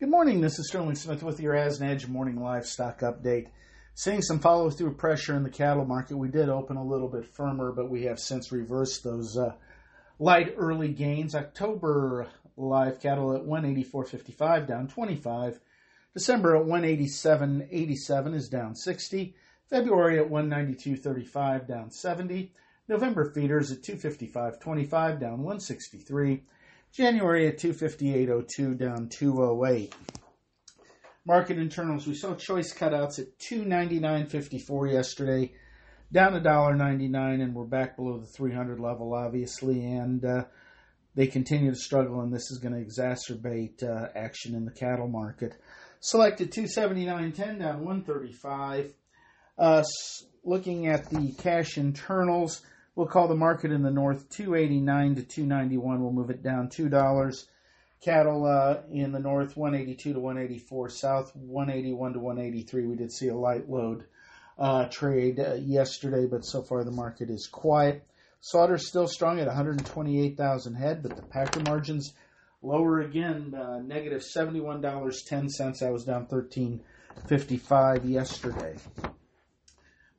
Good morning. This is Sterling Smith with your As Edge morning livestock update. Seeing some follow through pressure in the cattle market. We did open a little bit firmer, but we have since reversed those uh, light early gains. October live cattle at 184.55 down 25. December at 187.87 is down 60. February at 192.35 down 70. November feeders at 255.25 down 163. January at 258.02 down 208. Market internals, we saw choice cutouts at 299.54 yesterday, down $1.99, and we're back below the 300 level, obviously, and uh, they continue to struggle, and this is going to exacerbate uh, action in the cattle market. Selected 279.10 down 135. Uh, looking at the cash internals, We'll call the market in the north 289 to 291. We'll move it down $2. Cattle uh, in the north 182 to 184. South 181 to 183. We did see a light load uh, trade uh, yesterday, but so far the market is quiet. Slaughter still strong at 128,000 head, but the packer margins lower again, uh, negative $71.10. I was down 13.55 yesterday.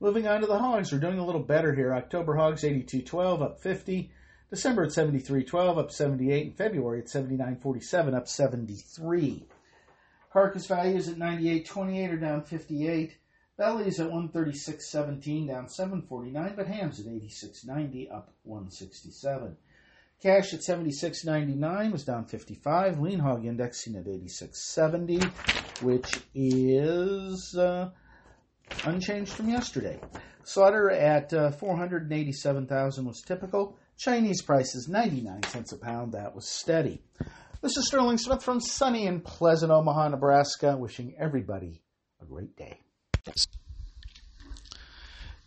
Moving on to the hogs, we're doing a little better here. October hogs 82.12 up 50. December at 73.12 up 78. And February at 79.47 up 73. Carcass values at 98.28 are down 58. Bellies at 136.17 down 7.49, but hams at 86.90 up 167. Cash at 76.99 was down 55. Lean hog indexing at 86.70, which is uh, unchanged from yesterday. Slaughter at uh, 487,000 was typical. Chinese prices 99 cents a pound. That was steady. This is Sterling Smith from sunny and pleasant Omaha, Nebraska, wishing everybody a great day.